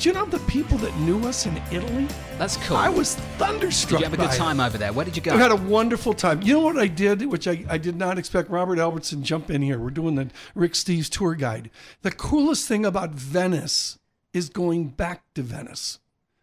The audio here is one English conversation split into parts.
Do you know the people that knew us in Italy? That's cool. I was thunderstruck. Did you have a good by it. time over there? Where did you go? I had a wonderful time. You know what I did, which I, I did not expect Robert Albertson jump in here. We're doing the Rick Steves tour guide. The coolest thing about Venice is going back to Venice.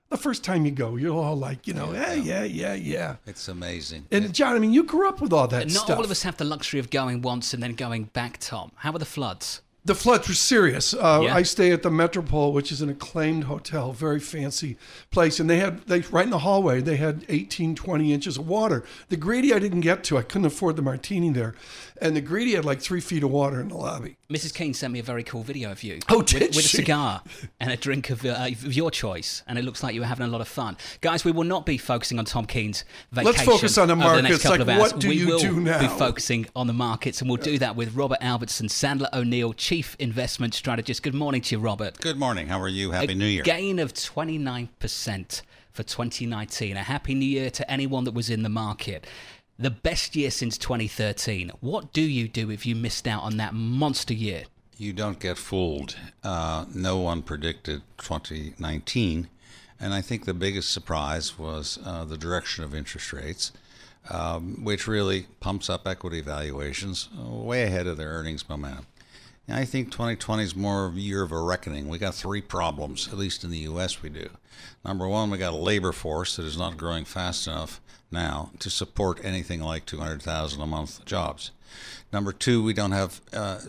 The first time you go, you're all like, you know, yeah, yeah, yeah, yeah. It's amazing. And John, I mean, you grew up with all that Not stuff. all of us have the luxury of going once and then going back, Tom. How were the floods? The floods were serious. Uh, Yeah. I stay at the Metropole, which is an acclaimed hotel, very fancy place, and they had they right in the hallway. They had 18, 20 inches of water. The Gritti I didn't get to. I couldn't afford the martini there, and the Gritti had like three feet of water in the lobby. Mrs. Keene sent me a very cool video of you. Oh, with, did with a cigar and a drink of, uh, of your choice, and it looks like you were having a lot of fun, guys. We will not be focusing on Tom Keene's vacation. Let's focus on the markets, couple like, what do now? we you do Be focusing on the markets, and we'll do that with Robert Albertson, Sandler O'Neill, Chief Investment Strategist. Good morning to you, Robert. Good morning. How are you? Happy a New Year. gain of 29% for 2019. A happy new year to anyone that was in the market. The best year since 2013. What do you do if you missed out on that monster year? You don't get fooled. Uh, no one predicted 2019. And I think the biggest surprise was uh, the direction of interest rates, um, which really pumps up equity valuations uh, way ahead of their earnings momentum. I think 2020 is more of a year of a reckoning. We got three problems, at least in the U.S. we do. Number one, we got a labor force that is not growing fast enough now to support anything like 200,000 a month jobs. Number two, we don't have uh,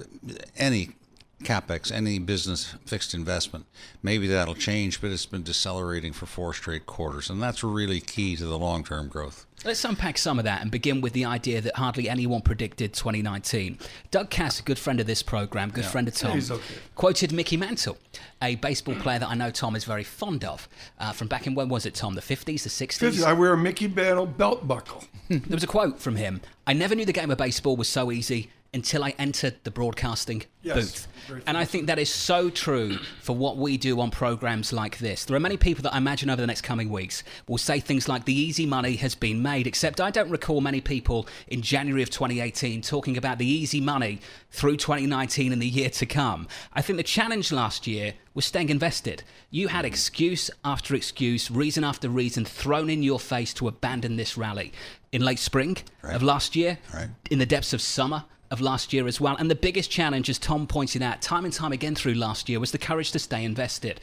any capex, any business fixed investment. Maybe that'll change, but it's been decelerating for four straight quarters, and that's really key to the long-term growth. Let's unpack some of that and begin with the idea that hardly anyone predicted 2019. Doug Kass, a good friend of this program, good friend of Tom, okay. quoted Mickey Mantle, a baseball player that I know Tom is very fond of, uh, from back in when was it, Tom? The 50s, the 60s? I wear a Mickey Mantle belt buckle. There was a quote from him I never knew the game of baseball was so easy until I entered the broadcasting Yes, booth. And I think that is so true for what we do on programs like this. There are many people that I imagine over the next coming weeks will say things like the easy money has been made, except I don't recall many people in January of 2018 talking about the easy money through 2019 and the year to come. I think the challenge last year was staying invested. You had excuse after excuse, reason after reason thrown in your face to abandon this rally. In late spring of last year, Right. in the depths of summer of last year as well. And the biggest challenge, as Tom pointed out time and time again through last year, was the courage to stay invested.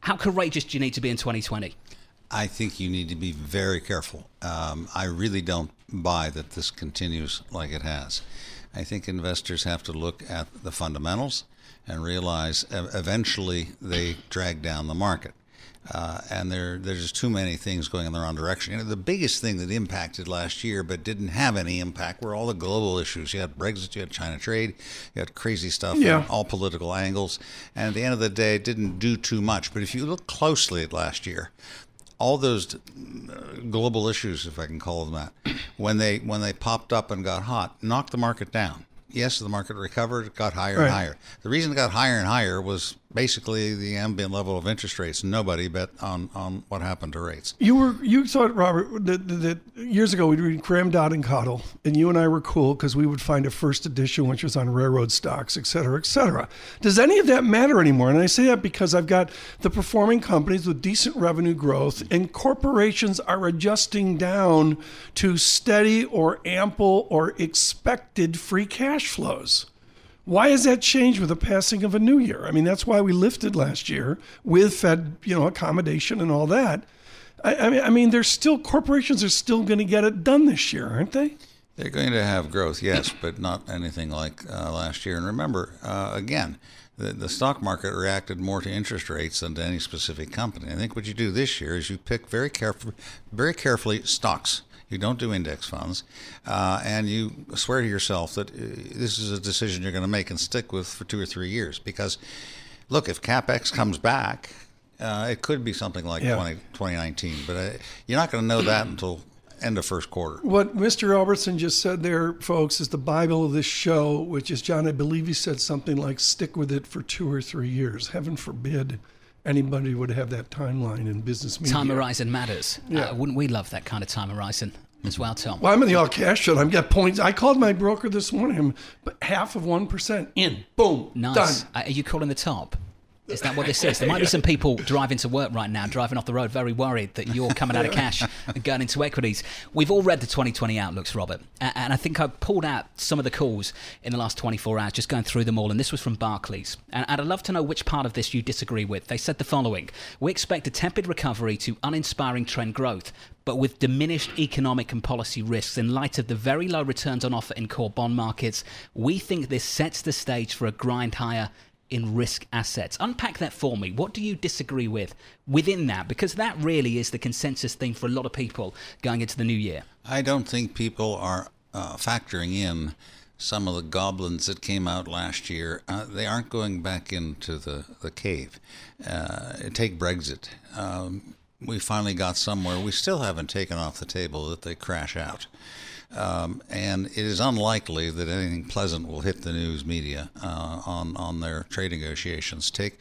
How courageous do you need to be in 2020? I think you need to be very careful. Um, I really don't buy that this continues like it has. I think investors have to look at the fundamentals and realize eventually they drag down the market. Uh, and there, there's just too many things going in the wrong direction. You know, the biggest thing that impacted last year but didn't have any impact were all the global issues. You had Brexit, you had China trade, you had crazy stuff Yeah. all political angles. And at the end of the day, it didn't do too much. But if you look closely at last year, all those uh, global issues, if I can call them that, when they when they popped up and got hot, knocked the market down. Yes, the market recovered, got higher Right. and higher. The reason it got higher and higher was basically the ambient level of interest rates. Nobody bet on, on what happened to rates. You were you thought Robert that, that, years ago we'd read Graham Dodd and Cottle, and you and I were cool because we would find a first edition which was on railroad stocks, et cetera, et cetera. Does any of that matter anymore? And I say that because I've got the performing companies with decent revenue growth, and corporations are adjusting down to steady or ample or expected free cash flows. Why has that changed with the passing of a new year? I mean, that's why we lifted last year with Fed, you know, accommodation and all that. I, I mean, I mean, there's still corporations are still going to get it done this year, aren't they? They're going to have growth, yes, but not anything like uh, last year. And remember, uh, again, the, the stock market reacted more to interest rates than to any specific company. I think what you do this year is you pick very carefully, very carefully stocks. You don't do index funds, uh, and you swear to yourself that uh, this is a decision you're going to make and stick with for two or three years. Because, look, if capex comes back, uh, it could be something like Yeah. 20, 2019, but uh, you're not going to know that until end of first quarter. What Mr. Albertson just said there, folks, is the Bible of this show, which is, John, I believe he said something like, stick with it for two or three years. Heaven forbid anybody would have that timeline in business media. Time horizon matters. Yeah. Uh, wouldn't we love that kind of time horizon as well, Tom? Well, I'm in the all cash show. I've got points. I called my broker this morning, but half of 1% in. Boom. Nice. Done. Uh, are you calling the top? Is that what this is? There might be some people driving to work right now, driving off the road, very worried that you're coming out of cash and going into equities. We've all read the 2020 outlooks, Robert, and I think I've pulled out some of the calls in the last 24 hours, just going through them all. And this was from Barclays. And and I'd love to know which part of this you disagree with. They said the following We expect a tepid recovery to uninspiring trend growth, but with diminished economic and policy risks in light of the very low returns on offer in core bond markets, we think this sets the stage for a grind higher in risk assets. Unpack that for me. What do you disagree with within that? Because that really is the consensus thing for a lot of people going into the new year. I don't think people are uh, factoring in some of the goblins that came out last year. Uh, they aren't going back into the, the cave. Uh, take Brexit. Um, we finally got somewhere. We still haven't taken off the table that they crash out. Um, and it is unlikely that anything pleasant will hit the news media uh, on on their trade negotiations. Take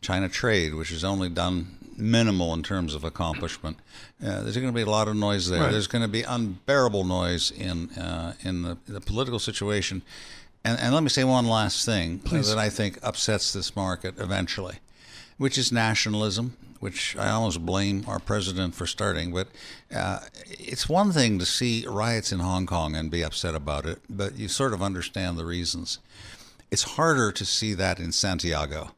China trade, which is only done minimal in terms of accomplishment. Uh, there's going to be a lot of noise there. Right. There's going to be unbearable noise in uh, in the, the political situation. And, and let me say one last thing Please. that I think upsets this market eventually, which is nationalism, which I almost blame our president for starting. But uh, it's one thing to see riots in Hong Kong and be upset about it, but you sort of understand the reasons. It's harder to see that in Santiago.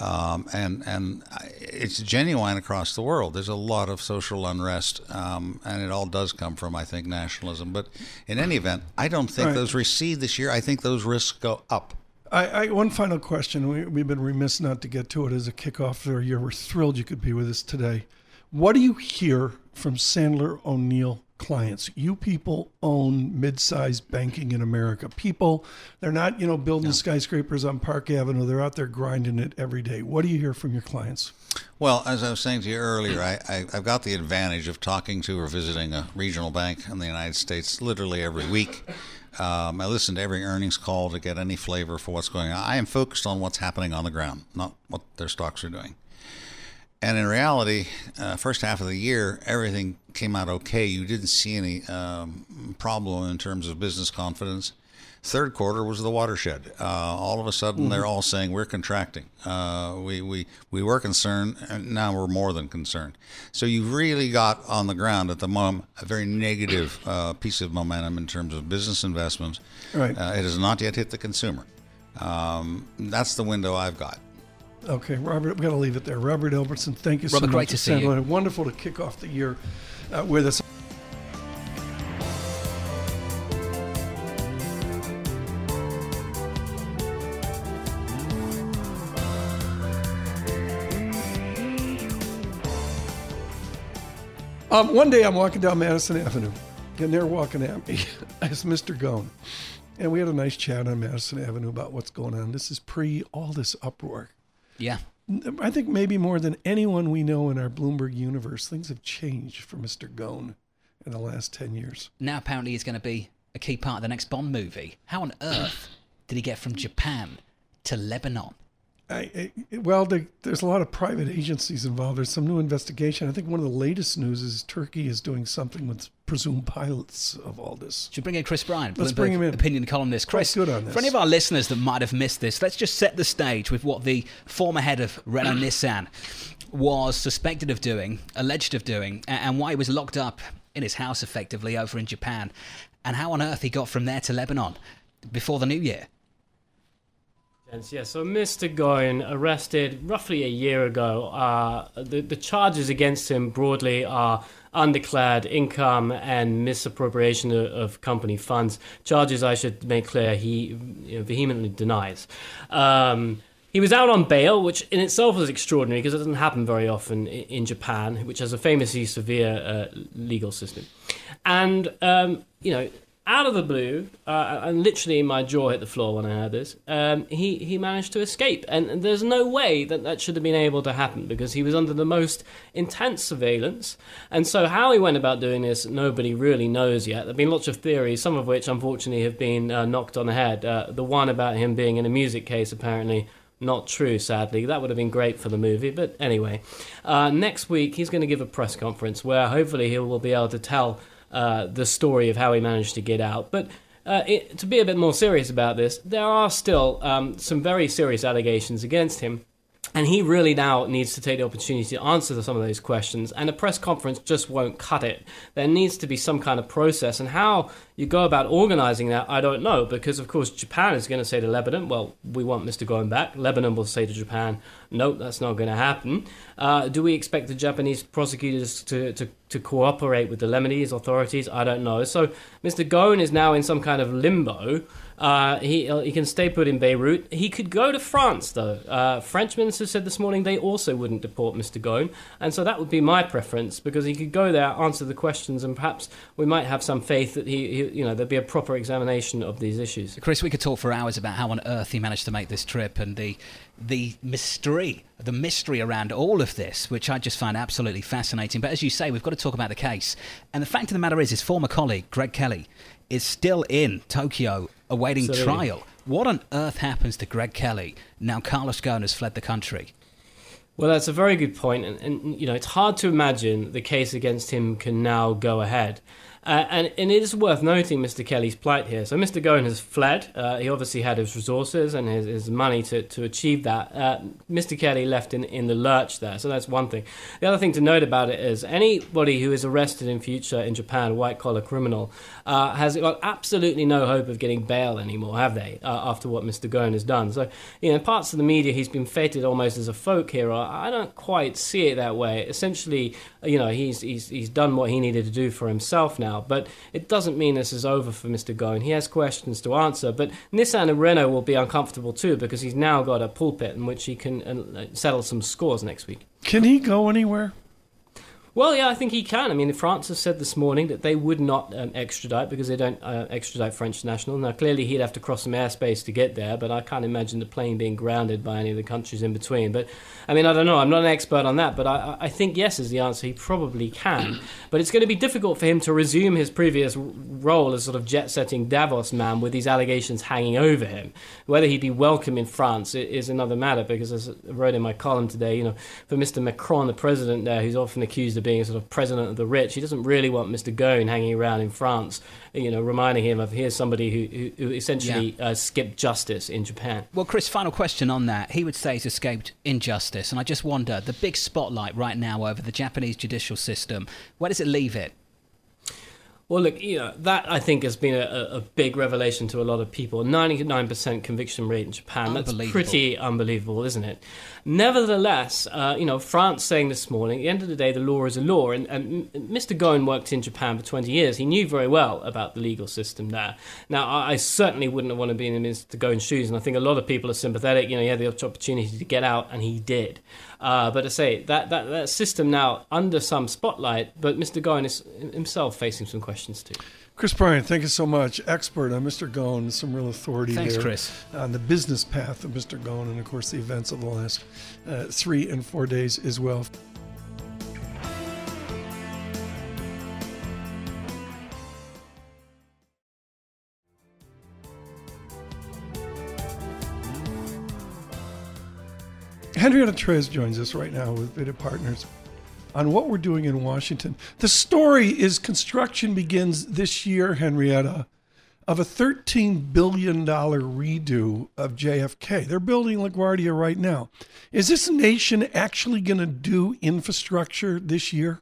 Um, and and it's genuine across the world. There's a lot of social unrest, um, and it all does come from, I think, nationalism. But in any event, I don't think Right. those recede this year. I think those risks go up. I, I, one final question. We, we've been remiss not to get to it as a kickoff for a year. We're thrilled you could be with us today. What do you hear from Sandler O'Neill clients? You people own mid-sized banking in America. People, they're not, you know, building skyscrapers on Park Avenue. They're out there grinding it every day. What do you hear from your clients? Well, as I was saying to you earlier, I, I, I've got the advantage of talking to or visiting a regional bank in the United States literally every week. Um, I listen to every earnings call to get any flavor for what's going on. I am focused on what's happening on the ground, not what their stocks are doing. And in reality, uh, first half of the year, everything came out okay. You didn't see any um, problem in terms of business confidence. Third quarter was the watershed. Uh, all of a sudden, they're all saying we're contracting. Uh, we, we, we were concerned, and now we're more than concerned. So you've really got on the ground at the moment a very negative uh, piece of momentum in terms of business investments. Right. Uh, it has not yet hit the consumer. Um, that's the window I've got. Okay, Robert, we got to leave it there. Robert Albertson, thank you so Robert, much. great to see you. Wonderful to kick off the year uh, with us. Um, one day I'm walking down Madison Avenue, and they're walking at me as Mr. Ghosn. And we had a nice chat on Madison Avenue about what's going on. This is pre all this uproar. Yeah. I think maybe more than anyone we know in our Bloomberg universe, things have changed for Mr. Ghosn in the last 10 years. Now apparently he's going to be a key part of the next Bond movie. How on earth did he get from Japan to Lebanon? I, I, well, there, there's a lot of private agencies involved. There's some new investigation. I think one of the latest news is Turkey is doing something with presumed pilots of all this. Should bring in Chris Bryant, Let's Bloomberg bring him in. opinion columnist. Chris, good on this. for any of our listeners that might have missed this, let's just set the stage with what the former head of Renault Nissan was suspected of doing, alleged of doing, and why he was locked up in his house effectively over in Japan, and how on earth he got from there to Lebanon before the new year. Yeah, so Mr. Ghosn arrested roughly a year ago. Uh, the, the charges against him broadly are undeclared income and misappropriation of, of company funds. Charges, I should make clear, he you know, vehemently denies. Um, he was out on bail, which in itself was extraordinary because it doesn't happen very often i- in Japan, which has a famously severe uh, legal system. And, um, you know, out of the blue, uh, and literally my jaw hit the floor when I heard this, um, he, he managed to escape. And there's no way that that should have been able to happen because he was under the most intense surveillance. And so, how he went about doing this, nobody really knows yet. There have been lots of theories, some of which unfortunately have been uh, knocked on the head. Uh, the one about him being in a music case, apparently. Not true, sadly. That would have been great for the movie. But anyway, uh, next week he's going to give a press conference where hopefully he will be able to tell uh, the story of how he managed to get out. But uh, it, to be a bit more serious about this, there are still um, some very serious allegations against him. And he really now needs to take the opportunity to answer some of those questions. And a press conference just won't cut it. There needs to be some kind of process. And how you go about organizing that, I don't know. Because, of course, Japan is going to say to Lebanon, well, we want Mr. Ghosn back. Lebanon will say to Japan, no, that's not going to happen. Uh, do we expect the Japanese prosecutors to, to, to cooperate with the Lebanese authorities? I don't know. So Mr. Ghosn is now in some kind of limbo. Uh, he uh, he can stay put in Beirut. He could go to France though. Uh, French ministers said this morning they also wouldn't deport Mr. Ghosn, and so that would be my preference because he could go there, answer the questions, and perhaps we might have some faith that he, he you know there'd be a proper examination of these issues. Chris, we could talk for hours about how on earth he managed to make this trip and the the mystery, the mystery around all of this, which I just find absolutely fascinating. But as you say, we've got to talk about the case. And the fact of the matter is, his former colleague, Greg Kelly, is still in Tokyo awaiting trial. What on earth happens to Greg Kelly now Carlos Ghosn has fled the country? Well, that's a very good point, and, and you know it's hard to imagine the case against him can now go ahead. Uh, and, and it is worth noting Mr. Kelly's plight here. So Mr. Ghosn has fled. Uh, he obviously had his resources and his, his money to, to achieve that. Uh, Mr. Kelly left in, in the lurch there. So that's one thing. The other thing to note about it is anybody who is arrested in future in Japan, white collar criminal, uh, has got absolutely no hope of getting bail anymore, have they, uh, after what Mr. Ghosn has done? So, you know, parts of the media, he's been feted almost as a folk hero. I don't quite see it that way. Essentially, you know, he's, he's, he's done what he needed to do for himself now now. But it doesn't mean this is over for Mr. Ghosn. He has questions to answer. But Nissan and Renault will be uncomfortable too because he's now got a pulpit in which he can uh, settle some scores next week. Can he go anywhere? Well, yeah, I think he can. I mean, France has said this morning that they would not um, extradite because they don't uh, extradite French nationals. Now, clearly, he'd have to cross some airspace to get there, but I can't imagine the plane being grounded by any of the countries in between. But, I mean, I don't know. I'm not an expert on that, but I, I think yes is the answer. He probably can. but it's going to be difficult for him to resume his previous role as sort of jet setting Davos man with these allegations hanging over him. Whether he'd be welcome in France is another matter because, as I wrote in my column today, you know, for Mr. Macron, the president there, who's often accused of being a sort of president of the rich. He doesn't really want Mr. Ghosn hanging around in France, you know, reminding him of here's somebody who, who, who essentially yeah. uh, skipped justice in Japan. Well, Chris, final question on that. He would say he's escaped injustice, and I just wonder the big spotlight right now over the Japanese judicial system. Where does it leave it? Well, look, you know, that I think has been a, a big revelation to a lot of people. 99% conviction rate in Japan. That's pretty unbelievable, isn't it? Nevertheless, uh, you know, France saying this morning, at the end of the day, the law is a law. And, and Mr. Ghosn worked in Japan for 20 years. He knew very well about the legal system there. Now, I, I certainly wouldn't want to be in Mr. Ghosn's shoes. And I think a lot of people are sympathetic. You know, he had the opportunity to get out, and he did. Uh, but I say that, that that system now under some spotlight, but Mr. Ghosn is himself facing some questions too. Chris Bryant, thank you so much. Expert on Mr. Ghosn, some real authority Thanks, here Chris. on the business path of Mr. Ghosn, and of course the events of the last uh, three and four days as well. Henrietta Treyz joins us right now with Veda Partners on what we're doing in Washington. The story is construction begins this year, Henrietta, of a $13 billion redo of JFK. They're building LaGuardia right now. Is this nation actually going to do infrastructure this year?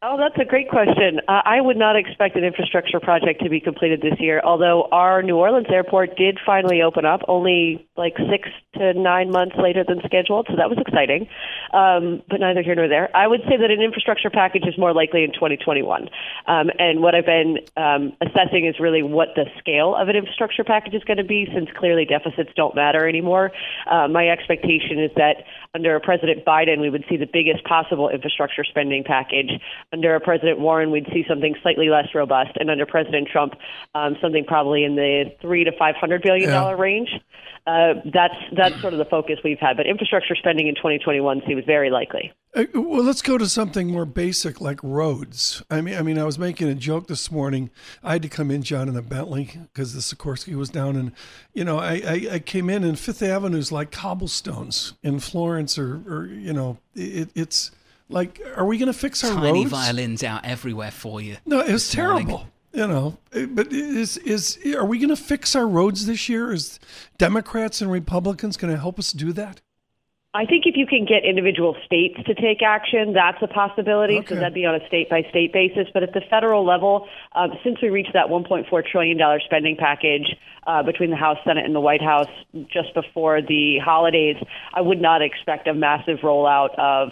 Oh, that's a great question. Uh, I would not expect an infrastructure project to be completed this year, although our New Orleans airport did finally open up only like six to nine months later than scheduled, so that was exciting. Um, but neither here nor there. I would say that an infrastructure package is more likely in 2021. Um, and what I've been um, assessing is really what the scale of an infrastructure package is going to be, since clearly deficits don't matter anymore. Uh, my expectation is that under President Biden, we would see the biggest possible infrastructure spending package Under President Warren, we'd see something slightly less robust, and under President Trump, um, something probably in the three to five hundred billion dollar Yeah. range. Uh, that's that's sort of the focus we've had. But infrastructure spending in 2021 seems very likely. Uh, Well, let's go to something more basic like roads. I mean, I mean, I was making a joke this morning. I had to come in, John, in a Bentley because the Sikorsky was down, and you know, I, I, I came in, and Fifth Avenue's like cobblestones in Florence, or, or you know, it, it's like, are we going to fix our roads? Tiny roads? violins out everywhere for you. No, it was this morning. terrible. You know, Uh, but is is are we going to fix our roads this year? Is Democrats and Republicans going to help us do that? I think if you can get individual states to take action, that's a possibility. Okay. So that'd be on a state by state basis. But at the federal level, um, since we reached that $1.4 trillion spending package uh, between the House, Senate, and the White House just before the holidays, I would not expect a massive rollout of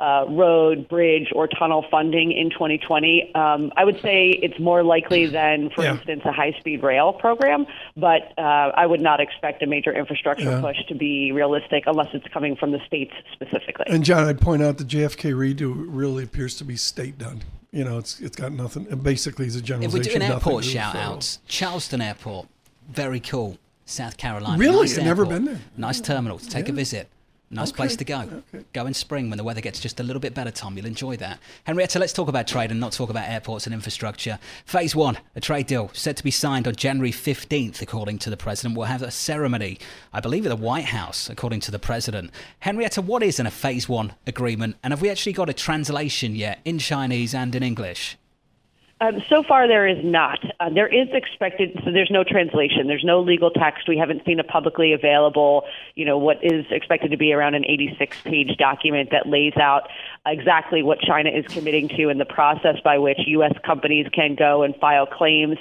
uh, road, bridge, or tunnel funding in 2020. Um, I would say it's more likely than, for Yeah. instance, a high speed rail program, but uh, I would not expect a major infrastructure Yeah. push to be realistic unless it's coming from the states specifically. And John, I'd point out the JFK redo really appears to be state done. You know, it's it's got nothing. It basically, is a If generalization. we're doing airport to do shout federal. outs, Charleston Airport, very cool. South Carolina. Really? Nice I've never been there. Nice terminal to take a visit. Nice Okay, place to go. okay. Go in spring when the weather gets just a little bit better, Tom. You'll enjoy that. Henrietta, let's talk about trade and not talk about airports and infrastructure. Phase one, a trade deal set to be signed on January 15th, according to the president. We'll have a ceremony, I believe, at the White House, according to the president. Henrietta, what is in a phase one agreement? And have we actually got a translation yet in Chinese and in English? Um, so far, there is not. Uh, there is expected, so there's no translation. There's no legal text. We haven't seen a publicly available, you know, what is expected to be around an 86 page document that lays out exactly what China is committing to and the process by which U.S. companies can go and file claims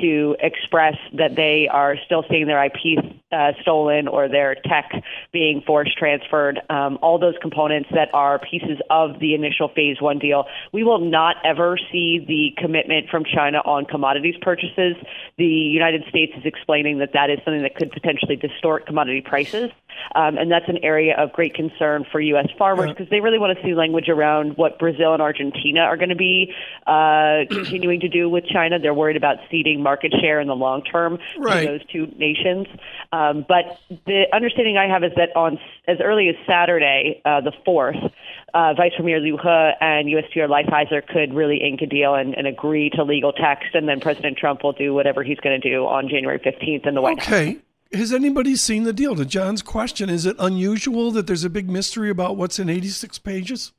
to express that they are still seeing their IP uh, stolen or their tech being forced transferred. Um, all those components that are pieces of the initial phase one deal. We will not ever see the commitment from China on commodities purchases. The United States is explaining that that is something that could potentially distort commodity prices. Um, and that's an area of great concern for U.S. farmers because they really want to see language around what Brazil and Argentina are going to be uh, continuing to do with China. They're worried about ceding market share in the long term Right. to those two nations. Um, but the understanding I have is that on as early as Saturday, uh, the 4th, uh, Vice Premier Liu He and USTR Lighthizer could really ink a deal and, and agree to legal text, and then President Trump will do whatever he's going to do on January 15th in the White House. Okay. Has anybody seen the deal? To John's question, is it unusual that there's a big mystery about what's in 86 pages?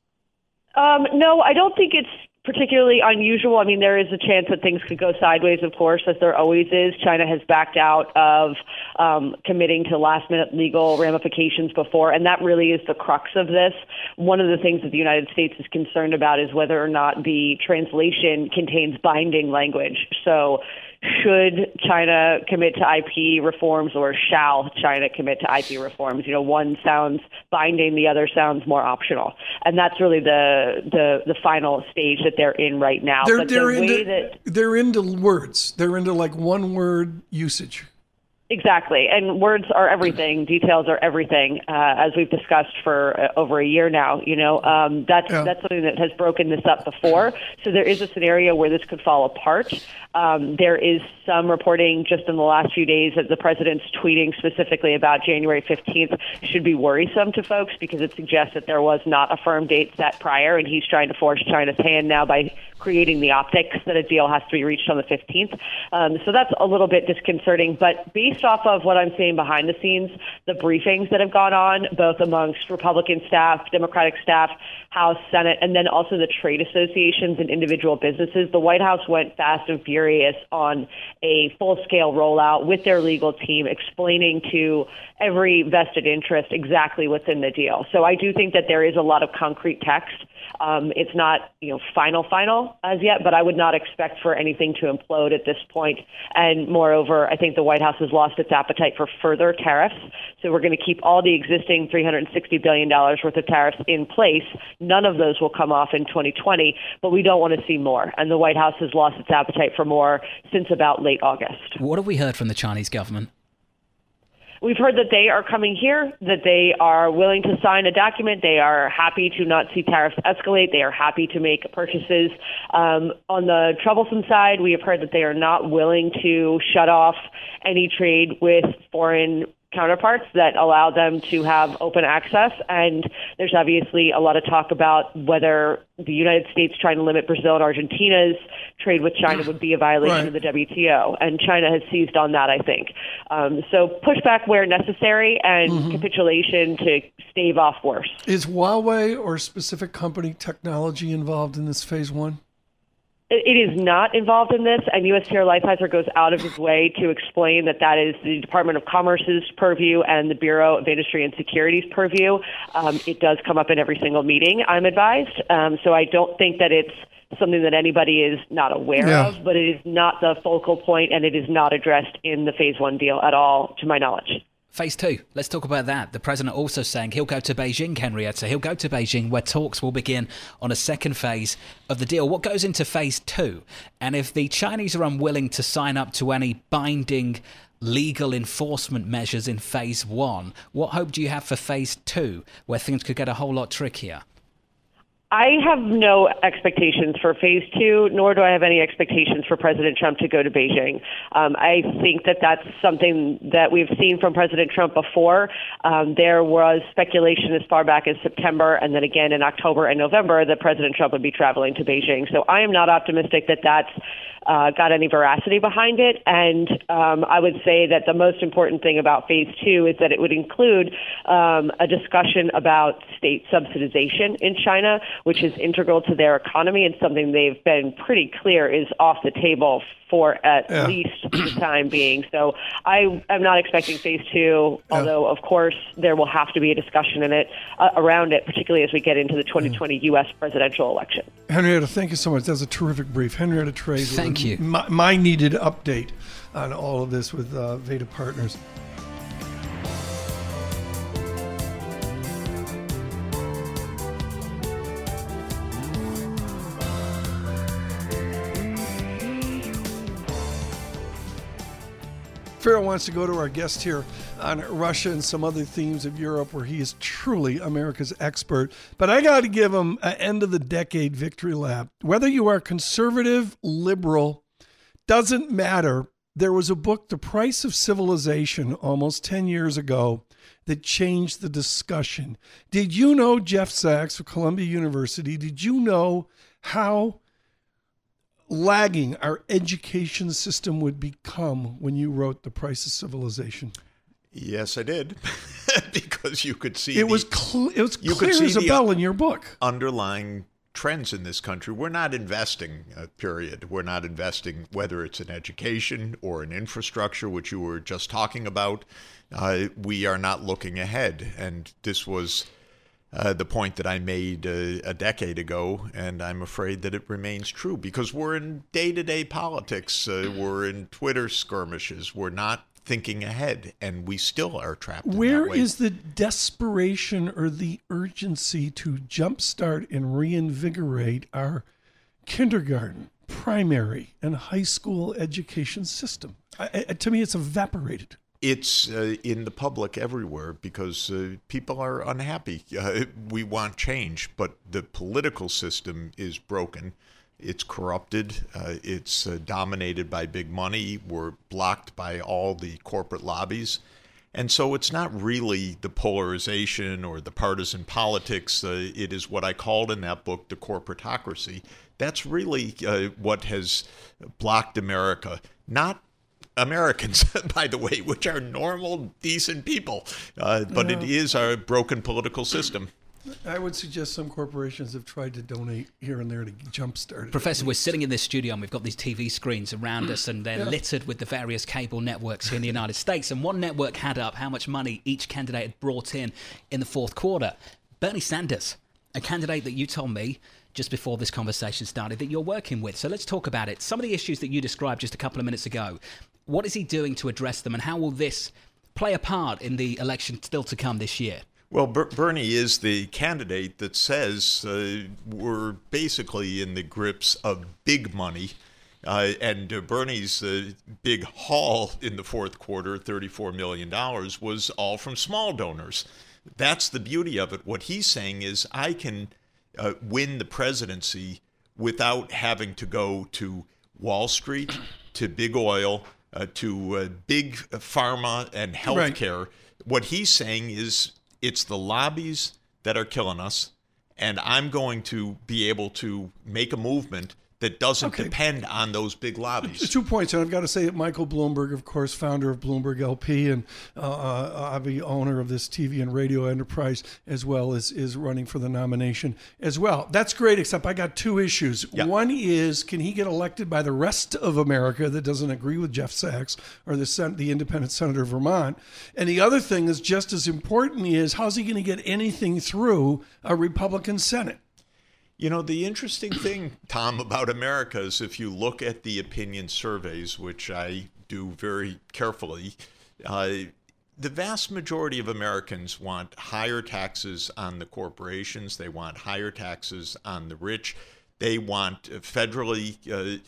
Um, no, I don't think it's particularly unusual. I mean, there is a chance that things could go sideways, of course, as there always is. China has backed out of um, committing to last minute legal ramifications before, and that really is the crux of this. One of the things that the United States is concerned about is whether or not the translation contains binding language. So, should China commit to IP reforms or shall China commit to IP reforms? You know, one sounds binding, the other sounds more optional. And that's really the the, the final stage that they're in right now. They're, but they're, the way into, that they're into words. They're into like one word usage. Exactly. And words are everything. Details are everything, uh, as we've discussed for uh, over a year now. You know, um, that's, Yeah. that's something that has broken this up before. So there is a scenario where this could fall apart. Um, there is some reporting just in the last few days that the president's tweeting specifically about January 15th should be worrisome to folks because it suggests that there was not a firm date set prior, and he's trying to force China's hand now by creating the optics that a deal has to be reached on the 15th. Um, so that's a little bit disconcerting. But based off of what I'm seeing behind the scenes, the briefings that have gone on, both amongst Republican staff, Democratic staff, House, Senate, and then also the trade associations and individual businesses, the White House went fast and furious on a full scale rollout with their legal team, explaining to every vested interest exactly what's in the deal. So I do think that there is a lot of concrete text. Um, it's not, you know, final, final as yet, but I would not expect for anything to implode at this point. And moreover, I think the White House has lost its appetite for further tariffs. So we're going to keep all the existing $360 billion worth of tariffs in place. None of those will come off in 2020, but we don't want to see more. And the White House has lost its appetite for more since about late August. What have we heard from the Chinese government? We've heard that they are coming here, that they are willing to sign a document. They are happy to not see tariffs escalate. They are happy to make purchases. Um, on the troublesome side, we have heard that they are not willing to shut off any trade with foreign counterparts that allow them to have open access. And there's obviously a lot of talk about whether the United States trying to limit Brazil and Argentina's trade with China would be a violation right. of the WTO. And China has seized on that, I think. Um, so pushback where necessary and mm-hmm. capitulation to stave off worse. Is Huawei or specific company technology involved in this phase one? It is not involved in this, and USTR Lighthizer goes out of his way to explain that that is the Department of Commerce's purview and the Bureau of Industry and Security's purview. Um, it does come up in every single meeting, I'm advised. Um, so I don't think that it's something that anybody is not aware yeah. of, but it is not the focal point, and it is not addressed in the Phase One deal at all, to my knowledge. Phase two. Let's talk about that. The president also saying he'll go to Beijing, Henrietta. He'll go to Beijing where talks will begin on a second phase of the deal. What goes into phase two? And if the Chinese are unwilling to sign up to any binding legal enforcement measures in phase one, what hope do you have for phase two, where things could get a whole lot trickier? I have no expectations for phase two, nor do I have any expectations for President Trump to go to Beijing. Um, I think that that's something that we've seen from President Trump before. Um, there was speculation as far back as September and then again in October and November that President Trump would be traveling to Beijing. So I am not optimistic that that's uh, got any veracity behind it. And um, I would say that the most important thing about phase two is that it would include um, a discussion about state subsidization in China, which is integral to their economy and something they've been pretty clear is off the table for at yeah. least the time being. So I am not expecting phase two, yeah. although of course there will have to be a discussion in it uh, around it, particularly as we get into the 2020 mm. U.S. presidential election. Henrietta, thank you so much. That was a terrific brief. Henrietta Treyz. Thank you. My, my, needed update on all of this with uh, Veda Partners. Farrell wants to go to our guest here on Russia and some other themes of Europe where he is truly America's expert. But I got to give him an end of the decade victory lap. Whether you are conservative, liberal, doesn't matter. There was a book, The Price of Civilization, almost 10 years ago that changed the discussion. Did you know Jeff Sachs of Columbia University? Did you know how lagging our education system would become when you wrote The Price of Civilization? Yes, I did, because you could see it the, was cl- it was clear as a bell in your book. Underlying trends in this country. We're not investing. Uh, period. We're not investing whether it's in education or in infrastructure, which you were just talking about. Uh, we are not looking ahead, and this was uh, the point that I made uh, a decade ago, and I'm afraid that it remains true because we're in day to day politics. Uh, we're in Twitter skirmishes. We're not thinking ahead, and we still are trapped. Where is the desperation or the urgency to jumpstart and reinvigorate our kindergarten, primary, and high school education system? I, to me, it's evaporated it's uh, in the public everywhere because uh, people are unhappy. Uh, we want change, but the political system is broken. It's corrupted. Uh, it's uh, dominated by big money. We're blocked by all the corporate lobbies. And so it's not really the polarization or the partisan politics. Uh, it is what I called in that book the corporatocracy. That's really what has blocked America. Not Americans, by the way, which are normal, decent people. Uh, but yeah. it is our broken political system. I would suggest some corporations have tried to donate here and there to jumpstart it. Professor, we're sitting in this studio and we've got these TV screens around us and they're yeah. littered with the various cable networks here in the United States. And one network had up how much money each candidate had brought in in the fourth quarter. Bernie Sanders, a candidate that you told me just before this conversation started that you're working with. So let's talk about it. Some of the issues that you described just a couple of minutes ago what is he doing to address them, and how will this play a part in the election still to come this year? Well, Ber- Bernie is the candidate that says uh, we're basically in the grips of big money Uh, and uh, Bernie's uh, big haul in the fourth quarter, $34 million, was all from small donors. That's the beauty of it. What he's saying is, I can uh, win the presidency without having to go to Wall Street, to big oil, uh, to uh, big pharma and healthcare. Right. What he's saying is, it's the lobbies that are killing us, and I'm going to be able to make a movement that doesn't okay. depend on those big lobbies. Two points, and I've got to say that Michael Bloomberg, of course, founder of Bloomberg LP and uh, uh, owner of this TV and radio enterprise, as well as is running for the nomination as well. That's great, except I got two issues. Yeah. One is, can he get elected by the rest of America that doesn't agree with Jeff Sachs or the sen- the independent senator of Vermont? And the other thing is just as important is, how's he going to get anything through a Republican Senate? You know, the interesting thing, Tom, about America is if you look at the opinion surveys, which I do very carefully, uh, the vast majority of Americans want higher taxes on the corporations, they want higher taxes on the rich. They want a federally uh,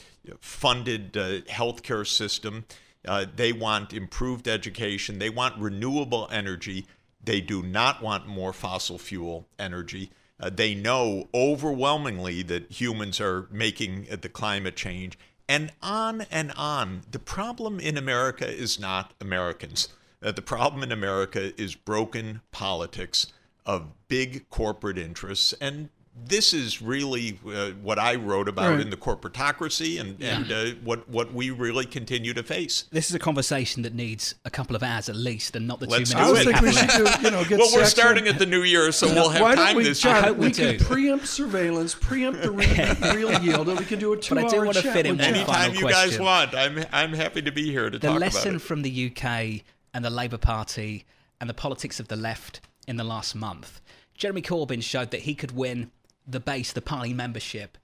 funded uh, healthcare system. Uh, they want improved education. They want renewable energy. They do not want more fossil fuel energy. Uh, they know overwhelmingly that humans are making uh, the climate change, and on and on. The problem in America is not Americans. Uh, the problem in America is broken politics of big corporate interests, and this is really uh, what I wrote about right. in the corporatocracy and, yeah. and uh, what, what we really continue to face. This is a conversation that needs a couple of hours at least and not the Let's two minutes. I think we should do, you know, get Well, we're starting at the new year, so no, we'll have time we, this John, year. I hope we, we can preempt surveillance, preempt the real, real yield, and we can do a two-hour But I do want to fit in one Anytime you question. guys want. I'm, I'm happy to be here to the talk about it. The lesson from the UK and the Labour Party and the politics of the left in the last month. Jeremy Corbyn showed that he could win the base, the party membership,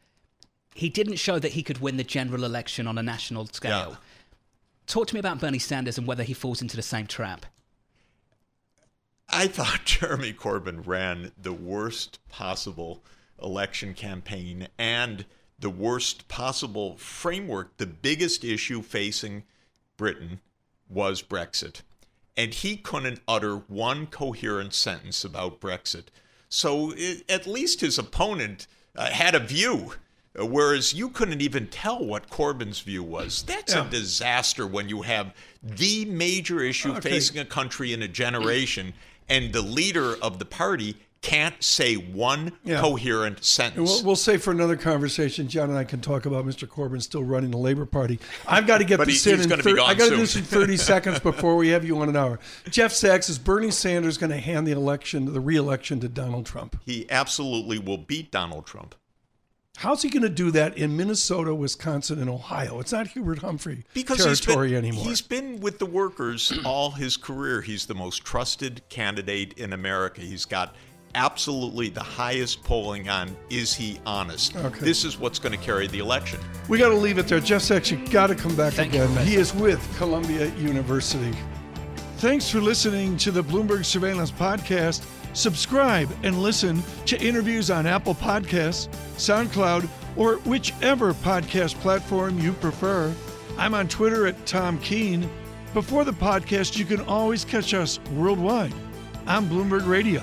he didn't show that he could win the general election on a national scale. Yeah. Talk to me about Bernie Sanders and whether he falls into the same trap. I thought Jeremy Corbyn ran the worst possible election campaign and the worst possible framework. The biggest issue facing Britain was Brexit. And he couldn't utter one coherent sentence about Brexit. So it, at least his opponent uh, had a view. Whereas you couldn't even tell what Corbyn's view was. That's yeah. a disaster when you have the major issue okay. facing a country in a generation and the leader of the party can't say one yeah. coherent sentence. We'll, we'll save for another conversation. John and I can talk about Mr. Corbyn still running the Labor Party. I've got to get this he, in. in thir- I got to do this in 30 seconds before we have you on an hour. Jeff Sachs is Bernie Sanders going to hand the election, the re-election, to Donald Trump? He absolutely will beat Donald Trump. How's he going to do that in Minnesota, Wisconsin, and Ohio? It's not Hubert Humphrey because territory he's been, anymore. He's been with the workers all his career. He's the most trusted candidate in America. He's got absolutely the highest polling on is he honest. Okay. This is what's going to carry the election. We got to leave it there. Jeff Sachs, you got to come back Thank again. You, he is with Columbia University. Thanks for listening to the Bloomberg Surveillance Podcast. Subscribe and listen to interviews on Apple Podcasts, SoundCloud, or whichever podcast platform you prefer. I'm on Twitter at Tom Keene. Before the podcast, you can always catch us worldwide on Bloomberg Radio.